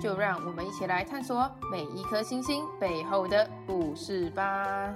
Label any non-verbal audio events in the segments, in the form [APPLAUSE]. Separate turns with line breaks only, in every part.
就让我们一起来探索每一颗星星背后的故事吧。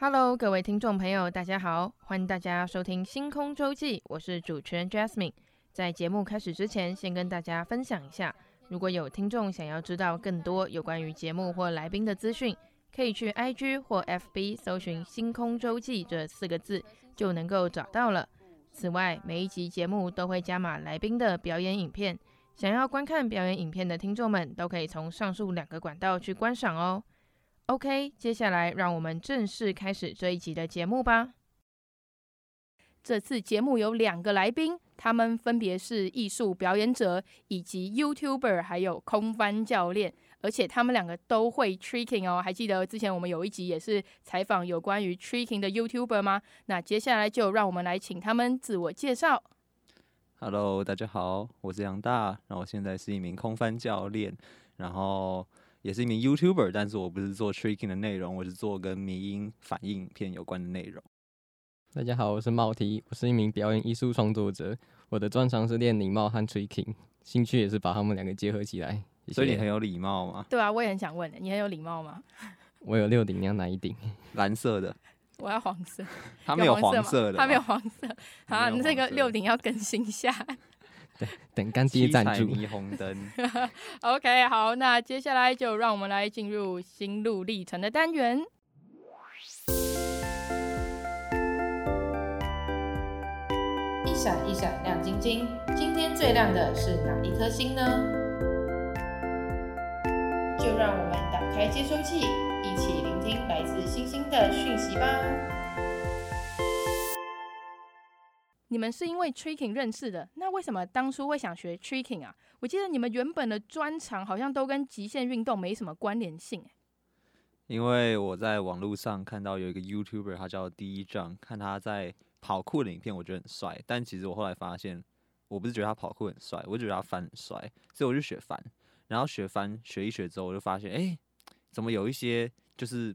Hello，各位听众朋友，大家好，欢迎大家收听《星空周记》，我是主持人 Jasmine。在节目开始之前，先跟大家分享一下，如果有听众想要知道更多有关于节目或来宾的资讯。可以去 IG 或 FB 搜寻“星空周记”这四个字，就能够找到了。此外，每一集节目都会加码来宾的表演影片，想要观看表演影片的听众们，都可以从上述两个管道去观赏哦。OK，接下来让我们正式开始这一集的节目吧。这次节目有两个来宾，他们分别是艺术表演者以及 YouTuber，还有空翻教练。而且他们两个都会 tricking 哦，还记得之前我们有一集也是采访有关于 tricking 的 YouTuber 吗？那接下来就让我们来请他们自我介绍。
Hello，大家好，我是杨大，然后现在是一名空翻教练，然后也是一名 YouTuber，但是我不是做 tricking 的内容，我是做跟迷音反应片有关的内容。
大家好，我是茂提，我是一名表演艺术创作者，我的专长是练礼貌和 tricking，兴趣也是把他们两个结合起来。
所以你很有礼貌吗？
对啊，我也很想问，你很有礼貌吗？
我有六顶，你要哪一顶？
蓝色的。
我要黄色。
他没有黄色的。
他没有黄色。好，你这个六顶要更新一下。[LAUGHS]
对，等干爹赞助。
霓虹灯。[LAUGHS]
OK，好，那接下来就让我们来进入心路历程的单元。一闪一闪亮晶晶，今天最亮的是哪一颗星呢？就让我们打开接收器，一起聆听来自星星的讯息吧。你们是因为 tricking 认识的，那为什么当初会想学 tricking 啊？我记得你们原本的专长好像都跟极限运动没什么关联性。
因为我在网络上看到有一个 YouTuber，他叫第一张，看他在跑酷的影片，我觉得很帅。但其实我后来发现，我不是觉得他跑酷很帅，我觉得他翻很帅，所以我就学翻。然后学翻学一学之后，我就发现，哎，怎么有一些就是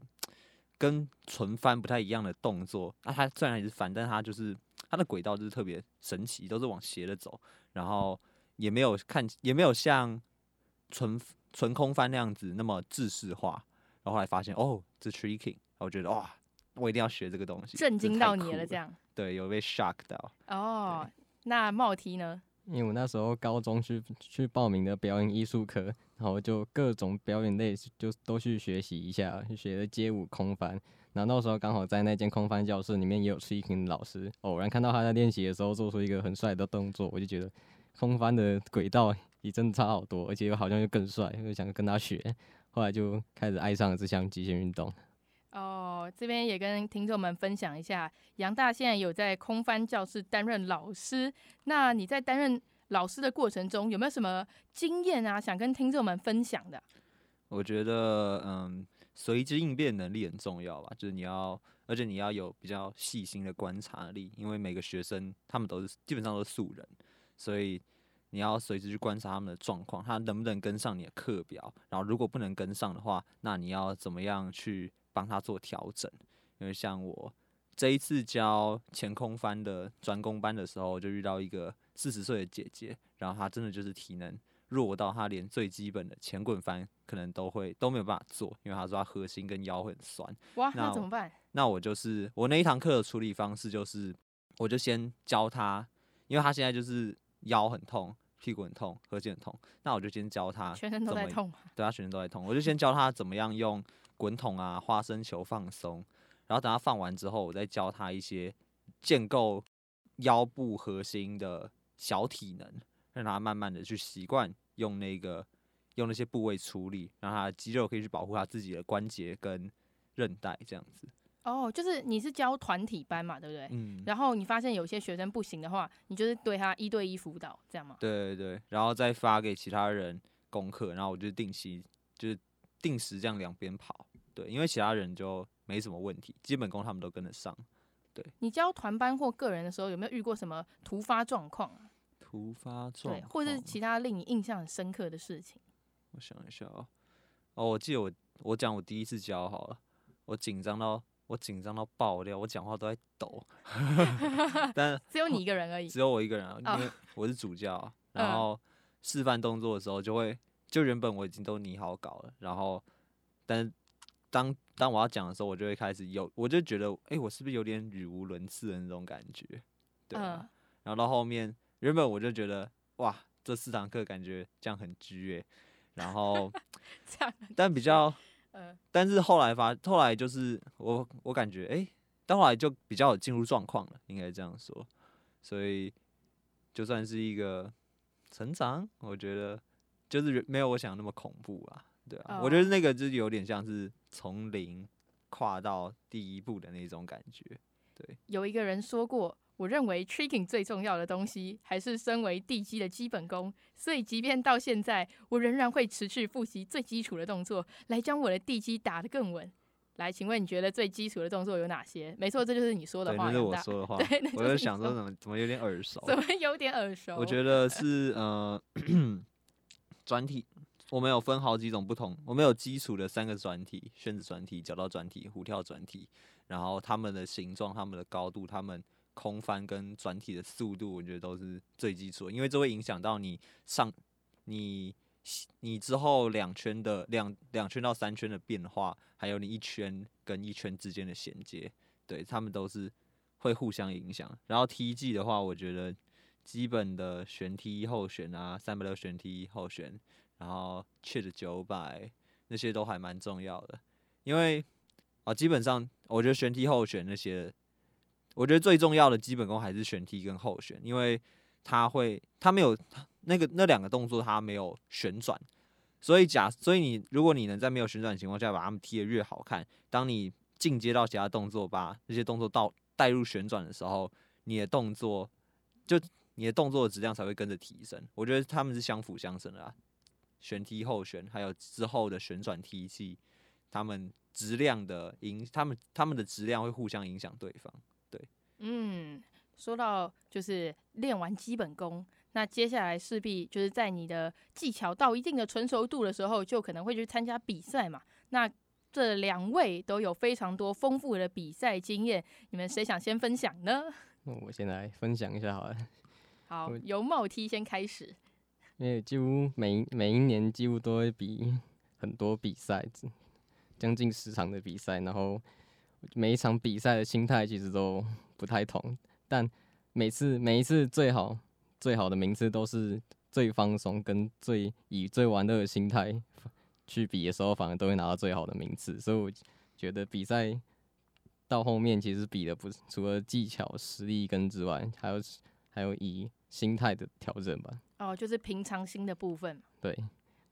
跟纯翻不太一样的动作？那、啊、它虽然也是翻，但它就是它的轨道就是特别神奇，都是往斜的走，然后也没有看，也没有像纯纯空翻那样子那么制式化。然后后来发现，哦，这 tricking，我觉得哇，我一定要学这个东西，
震惊到你了，这样。
对，有被 shock 到。
哦，那帽 T 呢？
因为我那时候高中去去报名的表演艺术课，然后就各种表演类就都去学习一下，学的街舞、空翻。然后那时候刚好在那间空翻教室里面也有 tricking 老师，偶然看到他在练习的时候做出一个很帅的动作，我就觉得空翻的轨道也真的差好多，而且又好像又更帅，就想跟他学。后来就开始爱上了这项极限运动。
哦，这边也跟听众们分享一下，杨大现在有在空翻教室担任老师。那你在担任老师的过程中，有没有什么经验啊，想跟听众们分享的？
我觉得，嗯，随机应变能力很重要吧，就是你要，而且你要有比较细心的观察力，因为每个学生他们都是基本上都是素人，所以你要随时去观察他们的状况，他能不能跟上你的课表，然后如果不能跟上的话，那你要怎么样去？帮他做调整，因为像我这一次教前空翻的专攻班的时候，就遇到一个四十岁的姐姐，然后她真的就是体能弱到她连最基本的前滚翻可能都会都没有办法做，因为她说她核心跟腰会很酸。
哇，那怎么办？
那我就是我那一堂课的处理方式就是，我就先教她，因为她现在就是腰很痛、屁股很痛、核心很痛，那我就先教她，
全身都在痛，
对，她全身都在痛，我就先教她怎么样用。滚筒啊，花生球放松，然后等他放完之后，我再教他一些建构腰部核心的小体能，让他慢慢的去习惯用那个用那些部位处理，让他的肌肉可以去保护他自己的关节跟韧带这样子。
哦，就是你是教团体班嘛，对不对？
嗯。
然后你发现有些学生不行的话，你就是对他一对一辅导，这样吗？
对对对，然后再发给其他人功课，然后我就定期就是定时这样两边跑。对，因为其他人就没什么问题，基本功他们都跟得上。对。你
教团班或个人的时候，有没有遇过什么突发状况啊？
突发状况，对，
或者是其他令你印象很深刻的事情？
我想一下哦，哦，我记得我我讲我第一次教好了，我紧张到我紧张到爆掉，我讲话都在抖。[LAUGHS] 但
只有你一个人而已，[LAUGHS]
只有我一个人，因为我是主教。Oh. [LAUGHS] 然后示范动作的时候，就会就原本我已经都拟好稿了，然后但是。当当我要讲的时候，我就会开始有，我就觉得，哎、欸，我是不是有点语无伦次的那种感觉？对、啊。Uh. 然后到后面，原本我就觉得，哇，这四堂课感觉这样很拘哎。然后，[LAUGHS] 但比较，呃但是后来发，后来就是我，我感觉，哎、欸，到后来就比较有进入状况了，应该这样说。所以，就算是一个成长，我觉得就是没有我想的那么恐怖啊。对啊，oh. 我觉得那个就是有点像是从零跨到第一步的那种感觉。对，
有一个人说过，我认为 tricking 最重要的东西还是身为地基的基本功，所以即便到现在，我仍然会持续复习最基础的动作，来将我的地基打得更稳。来，请问你觉得最基础的动作有哪些？没错，这就是你说的话。
对，那是我说的话。
对，
我就想说，怎么怎么有点耳熟？
怎么有点耳熟？[LAUGHS]
我觉得是呃，[COUGHS] 转体。我们有分好几种不同，我们有基础的三个转体：旋子转体、脚到转体、虎跳转体。然后它们的形状、它们的高度、它们空翻跟转体的速度，我觉得都是最基础，因为这会影响到你上你你之后两圈的两两圈到三圈的变化，还有你一圈跟一圈之间的衔接，对，他们都是会互相影响。然后 T G 的话，我觉得基本的旋踢后旋啊，三百六旋踢后旋。然后 Chit 九百那些都还蛮重要的，因为啊，基本上我觉得旋踢后旋那些，我觉得最重要的基本功还是旋踢跟后旋，因为它会，它没有那个那两个动作，它没有旋转，所以假，所以你如果你能在没有旋转的情况下把它们踢得越好看，当你进阶到其他动作，把那些动作到带入旋转的时候，你的动作就你的动作的质量才会跟着提升。我觉得他们是相辅相成的啊。旋踢后旋，还有之后的旋转踢技，他们质量的影，他们他们的质量会互相影响对方。对，
嗯，说到就是练完基本功，那接下来势必就是在你的技巧到一定的成熟度的时候，就可能会去参加比赛嘛。那这两位都有非常多丰富的比赛经验，你们谁想先分享呢？
我先来分享一下好了。
好，由帽 T 先开始。
因为几乎每每一年几乎都会比很多比赛，将近十场的比赛，然后每一场比赛的心态其实都不太同，但每次每一次最好最好的名次都是最放松跟最以最玩乐的心态去比的时候，反而都会拿到最好的名次，所以我觉得比赛到后面其实比的不是除了技巧实力跟之外，还有还有以心态的调整吧。
哦，就是平常心的部分。
对。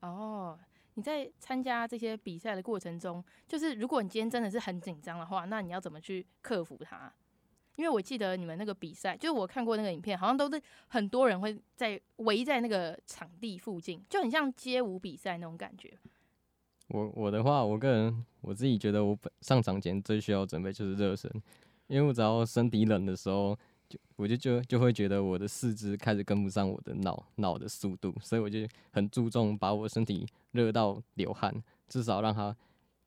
哦，你在参加这些比赛的过程中，就是如果你今天真的是很紧张的话，那你要怎么去克服它？因为我记得你们那个比赛，就是我看过那个影片，好像都是很多人会在围在那个场地附近，就很像街舞比赛那种感觉。
我我的话，我个人我自己觉得，我本上场前最需要准备就是热身，因为我只要身体冷的时候。我就就就会觉得我的四肢开始跟不上我的脑脑的速度，所以我就很注重把我身体热到流汗，至少让他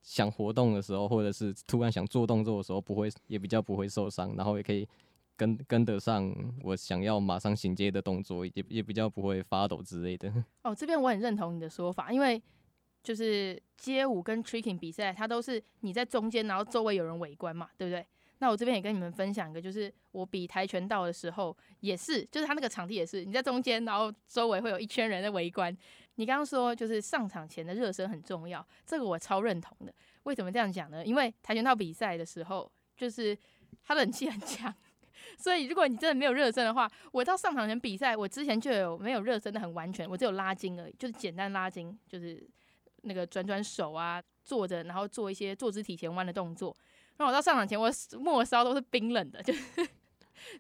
想活动的时候，或者是突然想做动作的时候，不会也比较不会受伤，然后也可以跟跟得上我想要马上衔接的动作，也也比较不会发抖之类的。[LAUGHS]
哦，这边我很认同你的说法，因为就是街舞跟 tricking 比赛，它都是你在中间，然后周围有人围观嘛，对不对？那我这边也跟你们分享一个，就是我比跆拳道的时候，也是，就是他那个场地也是，你在中间，然后周围会有一圈人在围观。你刚刚说就是上场前的热身很重要，这个我超认同的。为什么这样讲呢？因为跆拳道比赛的时候，就是他冷气很强，所以如果你真的没有热身的话，我到上场前比赛，我之前就有没有热身的很完全，我只有拉筋而已，就是简单拉筋，就是那个转转手啊，坐着然后做一些坐姿体前弯的动作。然后我到上场前，我末梢都是冰冷的，就是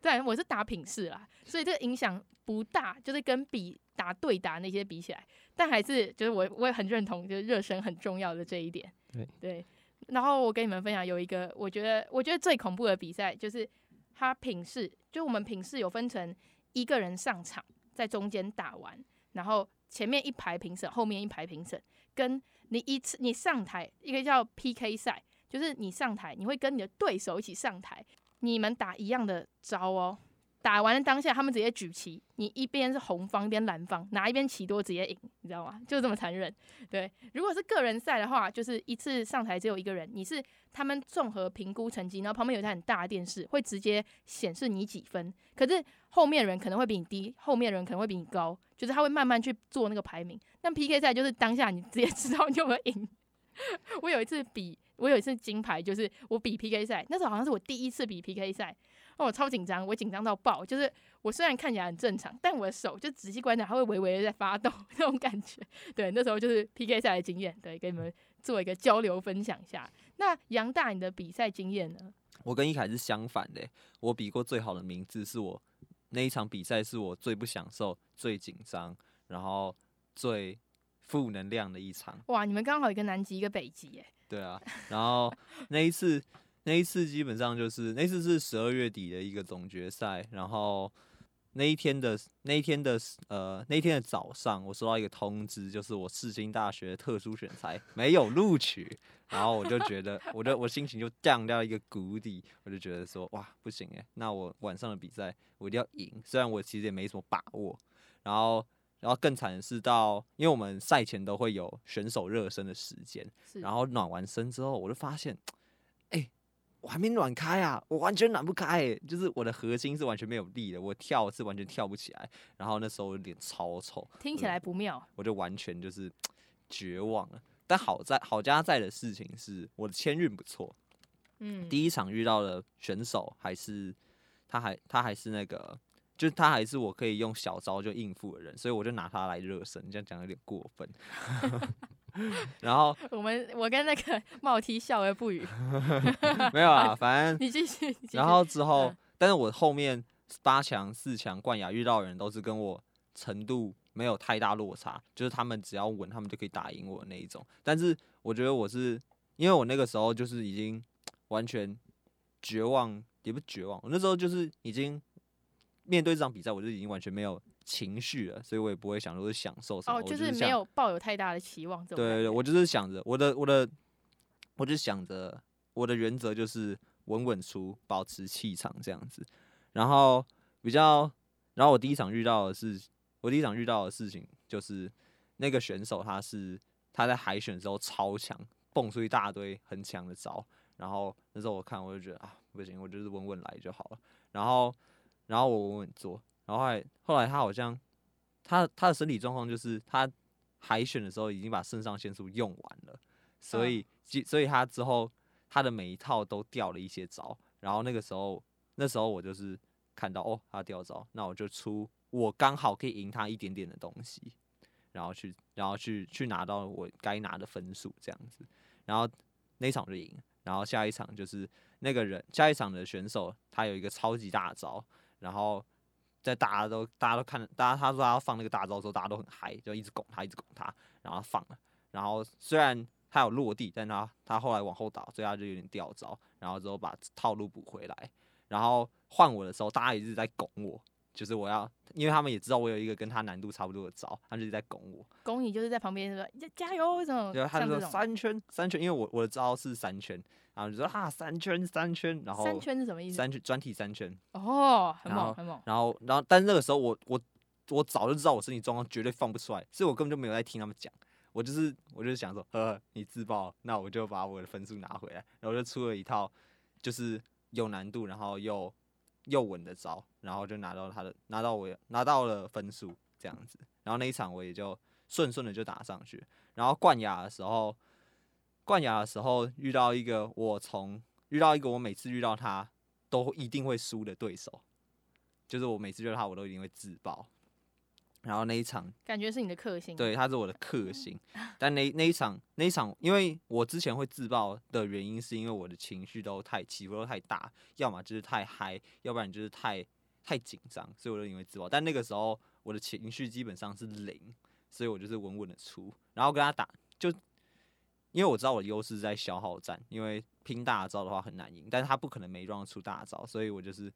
对，我是打品势啦，所以这个影响不大，就是跟比打对打那些比起来，但还是就是我我也很认同，就是热身很重要的这一点。
对
对，然后我跟你们分享有一个，我觉得我觉得最恐怖的比赛就是他品势，就我们品势有分成一个人上场在中间打完，然后前面一排评审，后面一排评审，跟你一次你上台一个叫 PK 赛。就是你上台，你会跟你的对手一起上台，你们打一样的招哦。打完了当下，他们直接举旗，你一边是红方，一边蓝方，哪一边旗多直接赢，你知道吗？就这么残忍。对，如果是个人赛的话，就是一次上台只有一个人，你是他们综合评估成绩，然后旁边有一台很大的电视，会直接显示你几分。可是后面人可能会比你低，后面人可能会比你高，就是他会慢慢去做那个排名。但 PK 赛就是当下你直接知道你有没有赢。[LAUGHS] 我有一次比。我有一次金牌，就是我比 PK 赛，那时候好像是我第一次比 PK 赛，哦，我超紧张，我紧张到爆，就是我虽然看起来很正常，但我的手就仔细观察，它会微微的在发抖 [LAUGHS] 那种感觉。对，那时候就是 PK 赛的经验，对，给你们做一个交流分享一下。那杨大，你的比赛经验呢？
我跟一凯是相反的，我比过最好的名字是我那一场比赛是我最不享受、最紧张，然后最负能量的一场。
哇，你们刚好一个南极一个北极耶。
对啊，然后那一次，那一次基本上就是那次是十二月底的一个总决赛，然后那一天的那一天的呃那一天的早上，我收到一个通知，就是我世新大学特殊选才没有录取，然后我就觉得，我的我心情就降到一个谷底，我就觉得说哇不行诶，那我晚上的比赛我一定要赢，虽然我其实也没什么把握，然后。然后更惨的是到，因为我们赛前都会有选手热身的时间，然后暖完身之后，我就发现，哎、欸，我还没暖开啊，我完全暖不开，就是我的核心是完全没有力的，我跳是完全跳不起来。然后那时候我脸超丑，
听起来不妙，
我就完全就是绝望了。但好在好家在的事情是，我的签运不错，嗯，第一场遇到的选手还是他还他还是那个。就他还是我可以用小招就应付的人，所以我就拿他来热身。这样讲有点过分。[LAUGHS] 然后
我们我跟那个 [LAUGHS] 帽 T 笑而不语。[LAUGHS]
没有啊，反正
你继续。
然后之后，但是我后面八强、四强冠亚遇到的人都是跟我程度没有太大落差，就是他们只要稳，他们就可以打赢我的那一种。但是我觉得我是因为我那个时候就是已经完全绝望，也不绝望，我那时候就是已经。面对这场比赛，我就已经完全没有情绪了，所以我也不会想说是享受什么。
哦，就是没有抱有太大的期望。对
对对，我就是想着我的我的，我就想着我的原则就是稳稳出，保持气场这样子。然后比较，然后我第一场遇到的是，我第一场遇到的事情就是那个选手他是他在海选的时候超强，蹦出一大堆很强的招。然后那时候我看我就觉得啊不行，我就是稳稳来就好了。然后。然后我稳稳做，然后后来后来他好像他他的身体状况就是他海选的时候已经把肾上腺素用完了，所以所以他之后他的每一套都掉了一些招，然后那个时候那时候我就是看到哦他掉招，那我就出我刚好可以赢他一点点的东西，然后去然后去去拿到我该拿的分数这样子，然后那一场就赢，然后下一场就是那个人下一场的选手他有一个超级大招。然后在大家都大家都看，大家他说他要放那个大招的时候，大家都很嗨，就一直拱他，一直拱他，然后放了。然后虽然他有落地，但他他后来往后倒，所以他就有点掉招。然后之后把套路补回来。然后换我的时候，大家一直在拱我，就是我要，因为他们也知道我有一个跟他难度差不多的招，他就一直在拱我。
拱你就是在旁边说加油这种。
对，他就说三圈三圈，因为我我的招是三圈。然后就说啊三圈三圈，然后
三圈是什么意思？
三圈专题三圈
哦，很猛很猛。
然后然后但是那个时候我我我早就知道我身体状况绝对放不出来，所以我根本就没有在听他们讲。我就是我就是想说，呵呵，你自爆，那我就把我的分数拿回来。然后我就出了一套就是有难度，然后又又稳的招，然后就拿到他的拿到我拿到了分数这样子。然后那一场我也就顺顺的就打上去。然后冠亚的时候。冠亚的时候遇到一个我从遇到一个我每次遇到他都一定会输的对手，就是我每次遇到他我都一定会自爆。然后那一场
感觉是你的克星，
对，他是我的克星。但那那一场那一场，因为我之前会自爆的原因，是因为我的情绪都太起伏都太大，要么就是太嗨，要不然就是太太紧张，所以我就因为自爆。但那个时候我的情绪基本上是零，所以我就是稳稳的出，然后跟他打，就因为我知道我的优势在消耗战，因为拼大招的话很难赢，但是他不可能每 round 出大招，所以我就是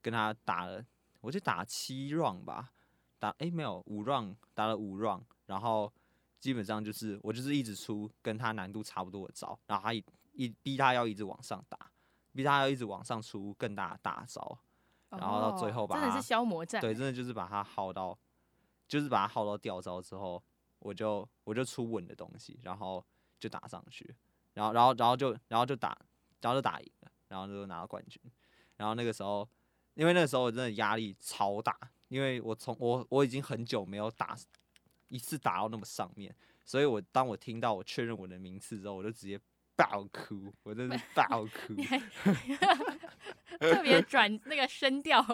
跟他打了，我就打七 round 吧。打诶、欸，没有五 round 打了五 round，然后基本上就是我就是一直出跟他难度差不多的招，然后他一一逼他要一直往上打，逼他要一直往上出更大的大招，然后到最后把
真的是消磨战，
对，真的就是把他耗到，就是把他耗到掉招之后，我就我就出稳的东西，然后就打上去，然后然后然后就然后就打，然后就打赢了，然后就拿到冠军，然后那个时候，因为那个时候我真的压力超大。因为我从我我已经很久没有打一次打到那么上面，所以我当我听到我确认我的名次之后，我就直接爆哭，我真的 [LAUGHS] 爆哭，
特别转那个声调。[LAUGHS]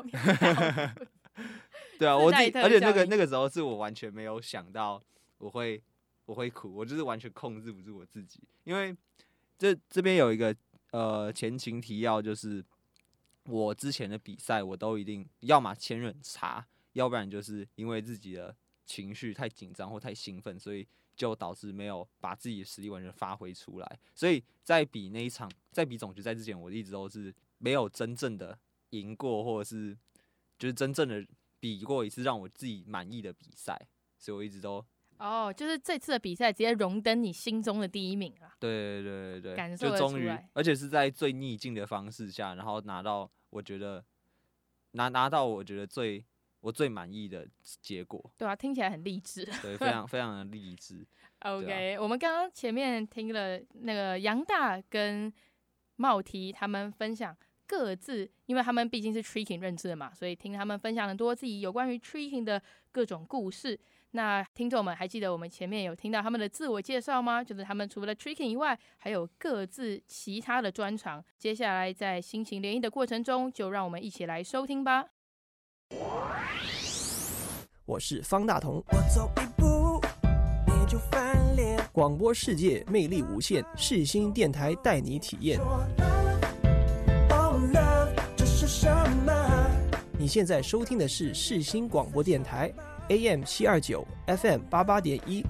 对啊，我自己，而且那个那个时候是我完全没有想到我会我会哭，我就是完全控制不住我自己，因为这这边有一个呃前情提要就是。我之前的比赛，我都一定要么签很差，要不然就是因为自己的情绪太紧张或太兴奋，所以就导致没有把自己的实力完全发挥出来。所以在比那一场，在比总决赛之前，我一直都是没有真正的赢过，或者是就是真正的比过一次让我自己满意的比赛，所以我一直都。
哦，就是这次的比赛直接荣登你心中的第一名了！
对对对对，
感受
就终于，而且是在最逆境的方式下，然后拿到我觉得拿拿到我觉得最我最满意的结果。
对啊，听起来很励志。[LAUGHS]
对，非常非常的励志。
OK，、啊、我们刚刚前面听了那个杨大跟茂提他们分享各自，因为他们毕竟是 Tricking 认知的嘛，所以听他们分享很多自己有关于 Tricking 的各种故事。那听众们还记得我们前面有听到他们的自我介绍吗？就是他们除了 Tricking 以外，还有各自其他的专长。接下来在心情联谊的过程中，就让我们一起来收听吧。
我是方大同。我走一步，你就翻脸。广播世界魅力无限，世新电台带你体验。你现在收听的是世新广播电台。AM 七二九，FM 八八点一。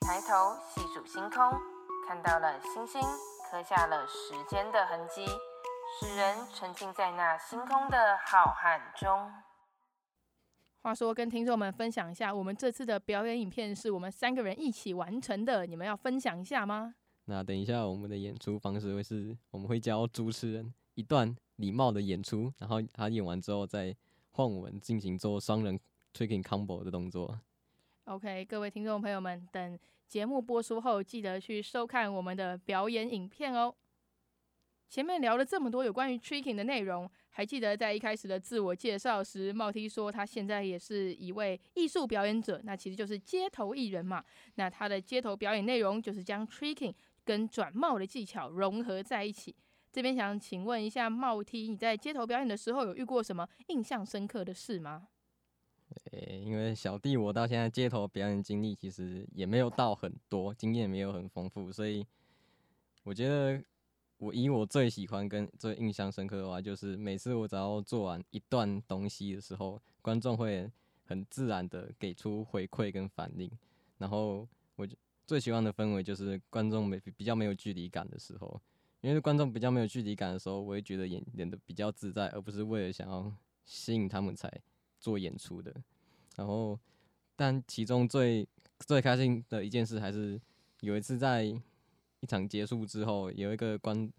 抬头细数星空，看到了星星，刻下了时间的痕迹。使人沉浸在那星空的浩瀚中。话说，跟听众们分享一下，我们这次的表演影片是我们三个人一起完成的，你们要分享一下吗？
那等一下，我们的演出方式会是，我们会教主持人一段礼貌的演出，然后他演完之后再换我们进行做双人 tricking combo 的动作。
OK，各位听众朋友们，等节目播出后，记得去收看我们的表演影片哦。前面聊了这么多有关于 tricking 的内容，还记得在一开始的自我介绍时，茂 T 说他现在也是一位艺术表演者，那其实就是街头艺人嘛。那他的街头表演内容就是将 tricking 跟转帽的技巧融合在一起。这边想请问一下茂 T，你在街头表演的时候有遇过什么印象深刻的事吗？
诶，因为小弟我到现在街头表演经历其实也没有到很多，经验没有很丰富，所以我觉得。我以我最喜欢跟最印象深刻的话，就是每次我只要做完一段东西的时候，观众会很自然的给出回馈跟反应。然后我最喜欢的氛围就是观众没比较没有距离感的时候，因为观众比较没有距离感的时候，我会觉得演演的比较自在，而不是为了想要吸引他们才做演出的。然后，但其中最最开心的一件事，还是有一次在。一场结束之后，有一个观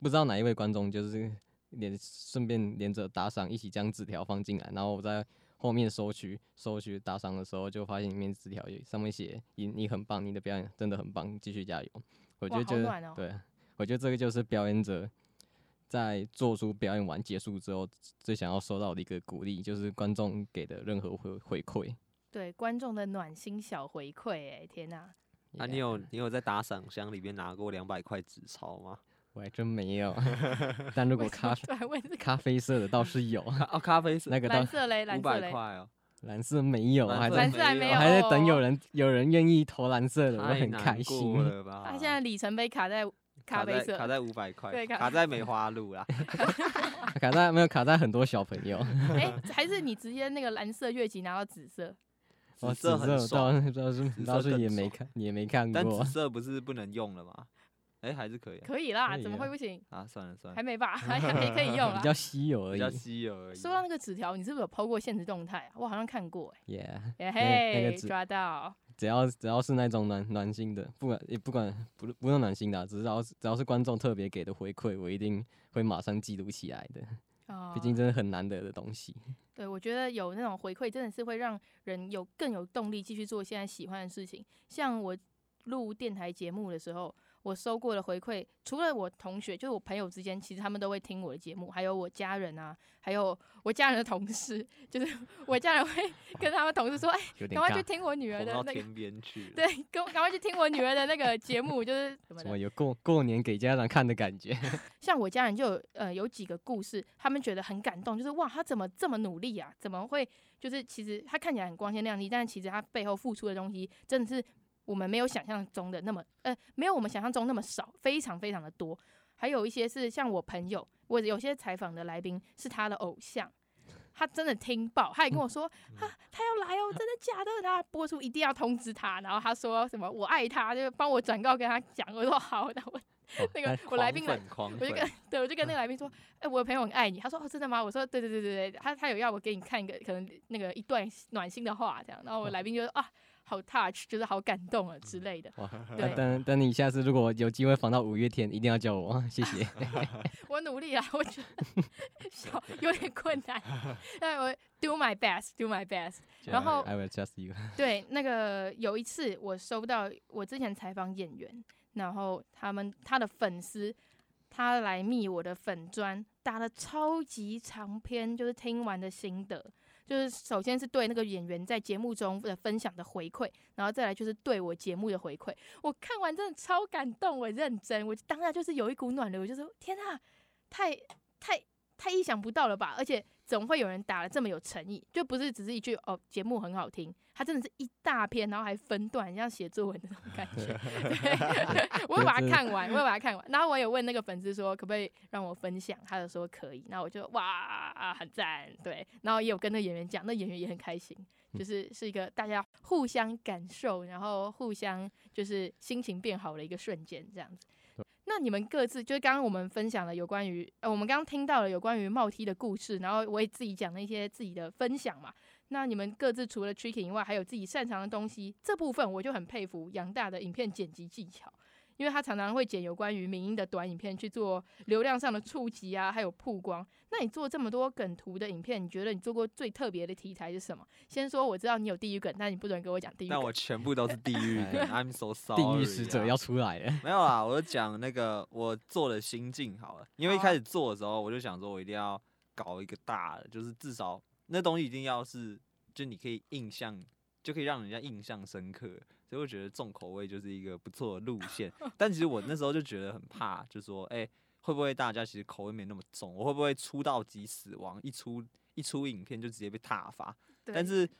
不知道哪一位观众，就是连顺便连着打赏，一起将纸条放进来。然后我在后面收取收取打赏的时候，就发现里面纸条上面写：“你你很棒，你的表演真的很棒，继续加油。”我觉得、哦、对，我觉得这个就是表演者在做出表演完结束之后，最想要收到的一个鼓励，就是观众给的任何回回馈。
对观众的暖心小回馈，哎，天哪！
啊，你有你有在打赏箱里面拿过两百块纸钞吗？[LAUGHS]
我还真没有。[LAUGHS] 但如果咖咖啡色的倒是有。
哦，咖啡色
那个
蓝色嘞，蓝色嘞。
五百块哦。
蓝色没有，还
蓝色还没有，
还在等有人有人愿意投蓝色的，我很开心。[LAUGHS]
他现在里程碑卡在咖啡色，
卡在五百块，卡在梅花鹿啦。
卡在没有卡在很多小朋友。
哎，还是你直接那个蓝色越级拿到紫色？
紫色很爽，倒是倒是也没看也没看过。
但紫色不是不能用了吗？哎，还是可以。
可以啦，怎么会不行？
啊，算了算了，
还没吧，[LAUGHS] 还还可以用。[LAUGHS]
比较稀有而已，
比较稀有而已。
说到那个纸条，你是不是有 PO 过现实动态啊？我好像看过。
耶，耶
嘿，抓到。
只要只要是那种暖暖心的，不管也不管不不用暖心的，只要只要是观众特别给的回馈，我一定会马上记录起来的。毕竟真的很难得的东西。[LAUGHS]
对，我觉得有那种回馈，真的是会让人有更有动力继续做现在喜欢的事情。像我录电台节目的时候。我收过的回馈，除了我同学，就是我朋友之间，其实他们都会听我的节目，还有我家人啊，还有我家人的同事，[LAUGHS] 就是我家人会 [LAUGHS] 跟他们同事说：“哎，赶快去听我女儿的那个。”对，赶赶快去听我女儿的那个节目，就是 [LAUGHS] 什
么有过过年给家长看的感觉。
像我家人就有呃有几个故事，他们觉得很感动，就是哇，他怎么这么努力啊？怎么会就是其实他看起来很光鲜亮丽，但是其实他背后付出的东西真的是。我们没有想象中的那么，呃，没有我们想象中那么少，非常非常的多。还有一些是像我朋友，我有些采访的来宾是他的偶像，他真的听爆，他也跟我说，他他要来哦，真的假的？他播出一定要通知他，然后他说什么我爱他，就帮我转告跟他讲。我说好，那我那个我来宾来，我就跟对我就跟那个来宾说，哎，我的朋友很爱你。他说哦，真的吗？我说对对对对对，他他有要我给你看一个可能那个一段暖心的话这样，然后我来宾就说啊。好 touch，就是好感动啊之类的。对，
等等你下次如果有机会访到五月天，一定要叫我，[LAUGHS] 谢谢。[LAUGHS]
我努力啊，我觉得 [LAUGHS] 小有点困难，但我 do my best，do my best。然后
I will trust you。
对，那个有一次我收到我之前采访演员，然后他们他的粉丝他来密我的粉砖，打了超级长篇，就是听完的心得。就是首先是对那个演员在节目中的分享的回馈，然后再来就是对我节目的回馈。我看完真的超感动，我认真，我当下就是有一股暖流，我就说天啊，太太太意想不到了吧！而且总会有人打的这么有诚意，就不是只是一句哦，节目很好听。他真的是一大篇，然后还分段，像写作文的那种感觉。对，[LAUGHS] 我会把它看完，我会把它看完。然后我有问那个粉丝说，可不可以让我分享？他就说可以。那我就哇，很赞，对。然后也有跟那演员讲，那演员也很开心，就是是一个大家互相感受，然后互相就是心情变好的一个瞬间，这样子。那你们各自就是刚刚我们分享了有关于呃，我们刚刚听到了有关于帽 T 的故事，然后我也自己讲了一些自己的分享嘛。那你们各自除了 tricking 以外，还有自己擅长的东西，这部分我就很佩服杨大的影片剪辑技巧，因为他常常会剪有关于民音的短影片去做流量上的触及啊，还有曝光。那你做这么多梗图的影片，你觉得你做过最特别的题材是什么？先说我知道你有地狱梗，但你不准跟我讲地狱梗。
但我全部都是地狱 [LAUGHS] 梗，I'm so sorry。[LAUGHS]
地狱使者要出来了。
没有啊，我就讲那个我做的心境好了，因为一开始做的时候，我就想说我一定要搞一个大的，就是至少那东西一定要是。就你可以印象，就可以让人家印象深刻，所以我觉得重口味就是一个不错的路线。但其实我那时候就觉得很怕，就说，哎、欸，会不会大家其实口味没那么重？我会不会出道即死亡？一出一出影片就直接被踏伐？但是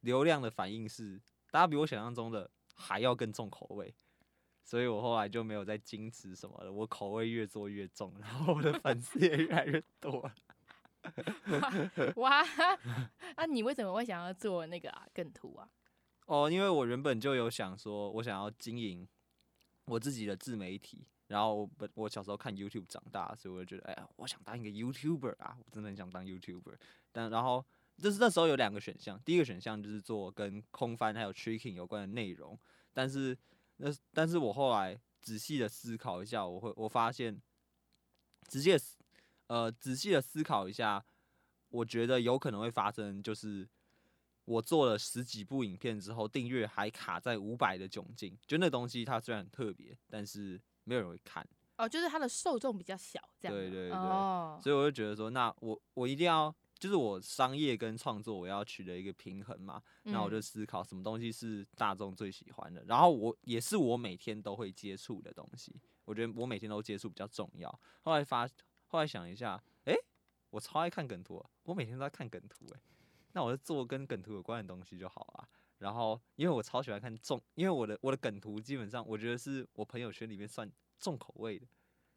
流量的反应是，大家比我想象中的还要更重口味，所以我后来就没有再矜持什么了。我口味越做越重，然后我的粉丝也越来越多。[LAUGHS]
哇，那、你为什么会想要做那个啊梗图啊？
哦，因为我原本就有想说，我想要经营我自己的自媒体，然后我我小时候看 YouTube 长大，所以我就觉得，哎呀，我想当一个 YouTuber 啊，我真的很想当 YouTuber。但然后就是那时候有两个选项，第一个选项就是做跟空翻还有 tricking 有关的内容，但是那但是我后来仔细的思考一下，我会我发现直接。呃，仔细的思考一下，我觉得有可能会发生，就是我做了十几部影片之后，订阅还卡在五百的窘境。就那东西它虽然很特别，但是没有人会看。
哦，就是它的受众比较小，这样。
对对对。
哦。
所以我就觉得说，那我我一定要，就是我商业跟创作，我要取得一个平衡嘛。那、嗯、我就思考什么东西是大众最喜欢的，然后我也是我每天都会接触的东西。我觉得我每天都接触比较重要。后来发，后来想一下，诶、我超爱看梗图，我每天都在看梗图，诶，那我就做跟梗图有关的东西就好了。然后，因为我超喜欢看重，因为我的我的梗图基本上，我觉得是我朋友圈里面算重口味的。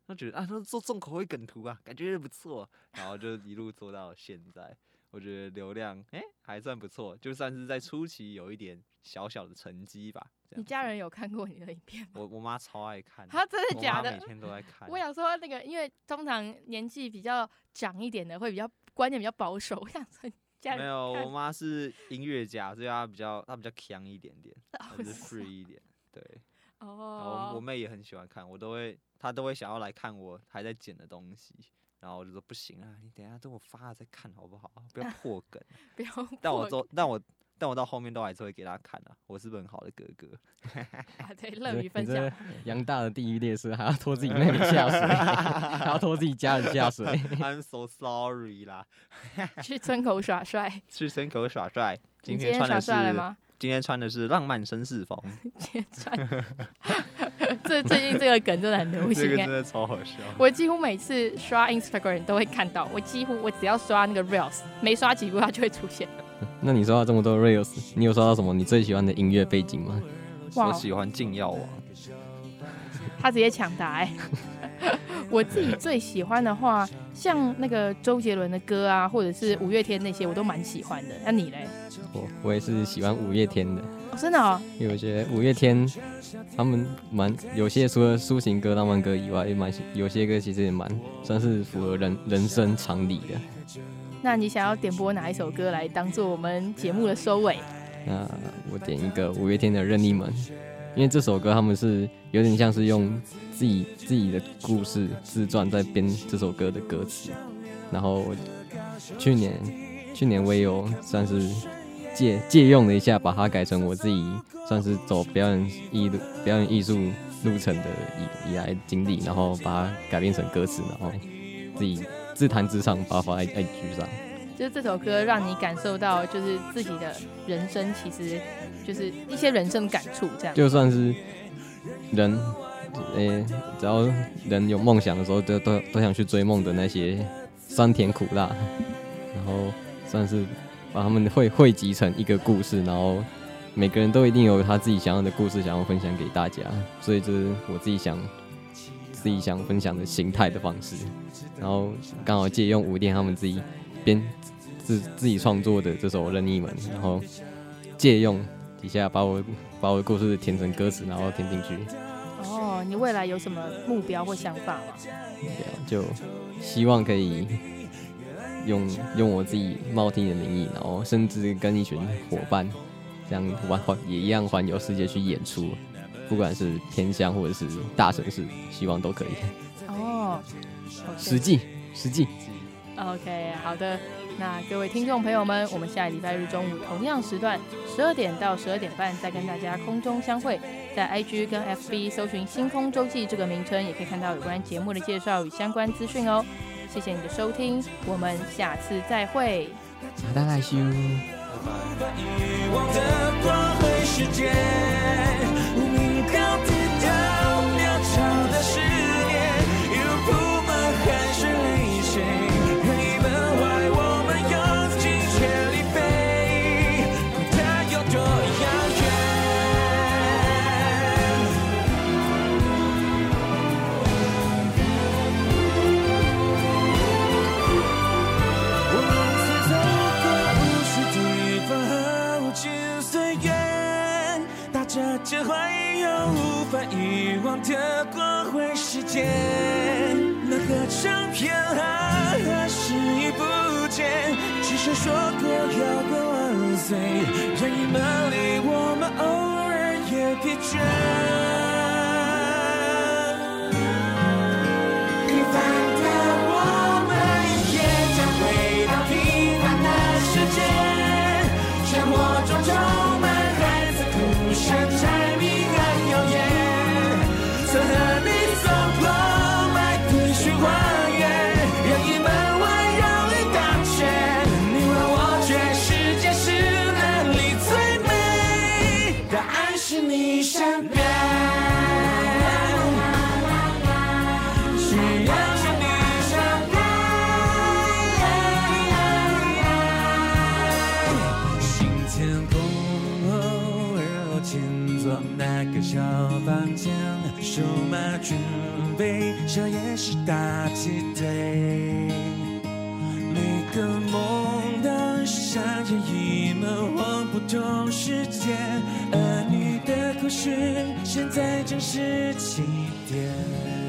他觉得啊，他做重口味梗图啊，感觉也不错。然后就一路做到现在，我觉得流量诶、还算不错，就算是在初期有一点小小的成绩吧。
你家人有看过你的影片吗？
我我妈超爱看。
她真的假的？
每天都在看。[LAUGHS]
我想说那个，因为通常年纪比较长一点的会比较观念比较保守。我想说。
没有，我妈是音乐家，所以她比较她比较强一点点，还是 free 一点。对，哦，我我妹也很喜欢看，我都会，她都会想要来看我还在剪的东西，然后我就说不行啊，你等一下等我发了再看好不好？不要 [LAUGHS] 破梗，
不要破梗。
但我都，但我。但我到后面都还是会给他看，啊，我是不是很好的哥哥？
啊，对，[LAUGHS] 乐于分享。[LAUGHS]
杨大的地狱烈士，还要拖自己妹妹下水，还要拖自己家人下水。
I'm so sorry 啦。
去村口耍帅。
去村口耍帅。今天穿的是？今天穿的是浪漫绅士风。
今天穿。这最近这个梗真的很流行，
这个真的超好笑。
我几乎每次刷 Instagram 都会看到，我几乎我只要刷那个 Reels，没刷几部它就会出现。
那你刷到这么多 Reels，你有刷到什么你最喜欢的音乐背景吗？
我喜欢禁药王，
他直接抢答哎。[LAUGHS] 我自己最喜欢的话，像那个周杰伦的歌啊，或者是五月天那些，我都蛮喜欢的。那你嘞？
我我也是喜欢五月天的。
哦、真的哦。
有些五月天，他们蛮有些除了抒情歌、浪漫歌以外，也蛮有些歌其实也蛮算是符合人人生常理的。
那你想要点播哪一首歌来当做我们节目的收尾？
那我点一个五月天的《任意门》，因为这首歌他们是有点像是用自己自己的故事自传在编这首歌的歌词。然后去年去年我也有算是借借用了一下，把它改成我自己算是走表演艺路表演艺术路程的以以来经历，然后把它改编成歌词，然后自己。自弹自唱，把它放在 IG 上。
就是这首歌让你感受到，就是自己的人生，其实就是一些人生感触，这样。
就算是人，诶、只要人有梦想的时候，都都都想去追梦的那些酸甜苦辣，然后算是把他们汇汇集成一个故事，然后每个人都一定有他自己想要的故事，想要分享给大家。所以这是我自己想。自己想分享的形态的方式，然后刚好借用五店他们自己编自自己创作的这首《任意门》，然后借用底下把我把我的故事填成歌词，然后填进去。
哦，你未来有什么目标或想法吗？
目标就希望可以用用我自己冒听的名义，然后甚至跟一群伙伴这样玩环也一样环游世界去演出。不管是偏乡或者是大城市，希望都可以。
哦，
实际实际。
OK，好的。那各位听众朋友们，我们下礼拜日中午同样时段，十二点到十二点半，再跟大家空中相会。在 IG 跟 FB 搜寻“星空周记”这个名称，也可以看到有关节目的介绍与相关资讯哦。谢谢你的收听，我们下次再会。
马达来修。的光辉时间，那个唱片还是已不见，只是说过要个万岁。任意门里，我们偶尔也疲倦。
这也是大鸡腿。每个梦都像任意门，望不同世界。而你的故事，现在正是起点。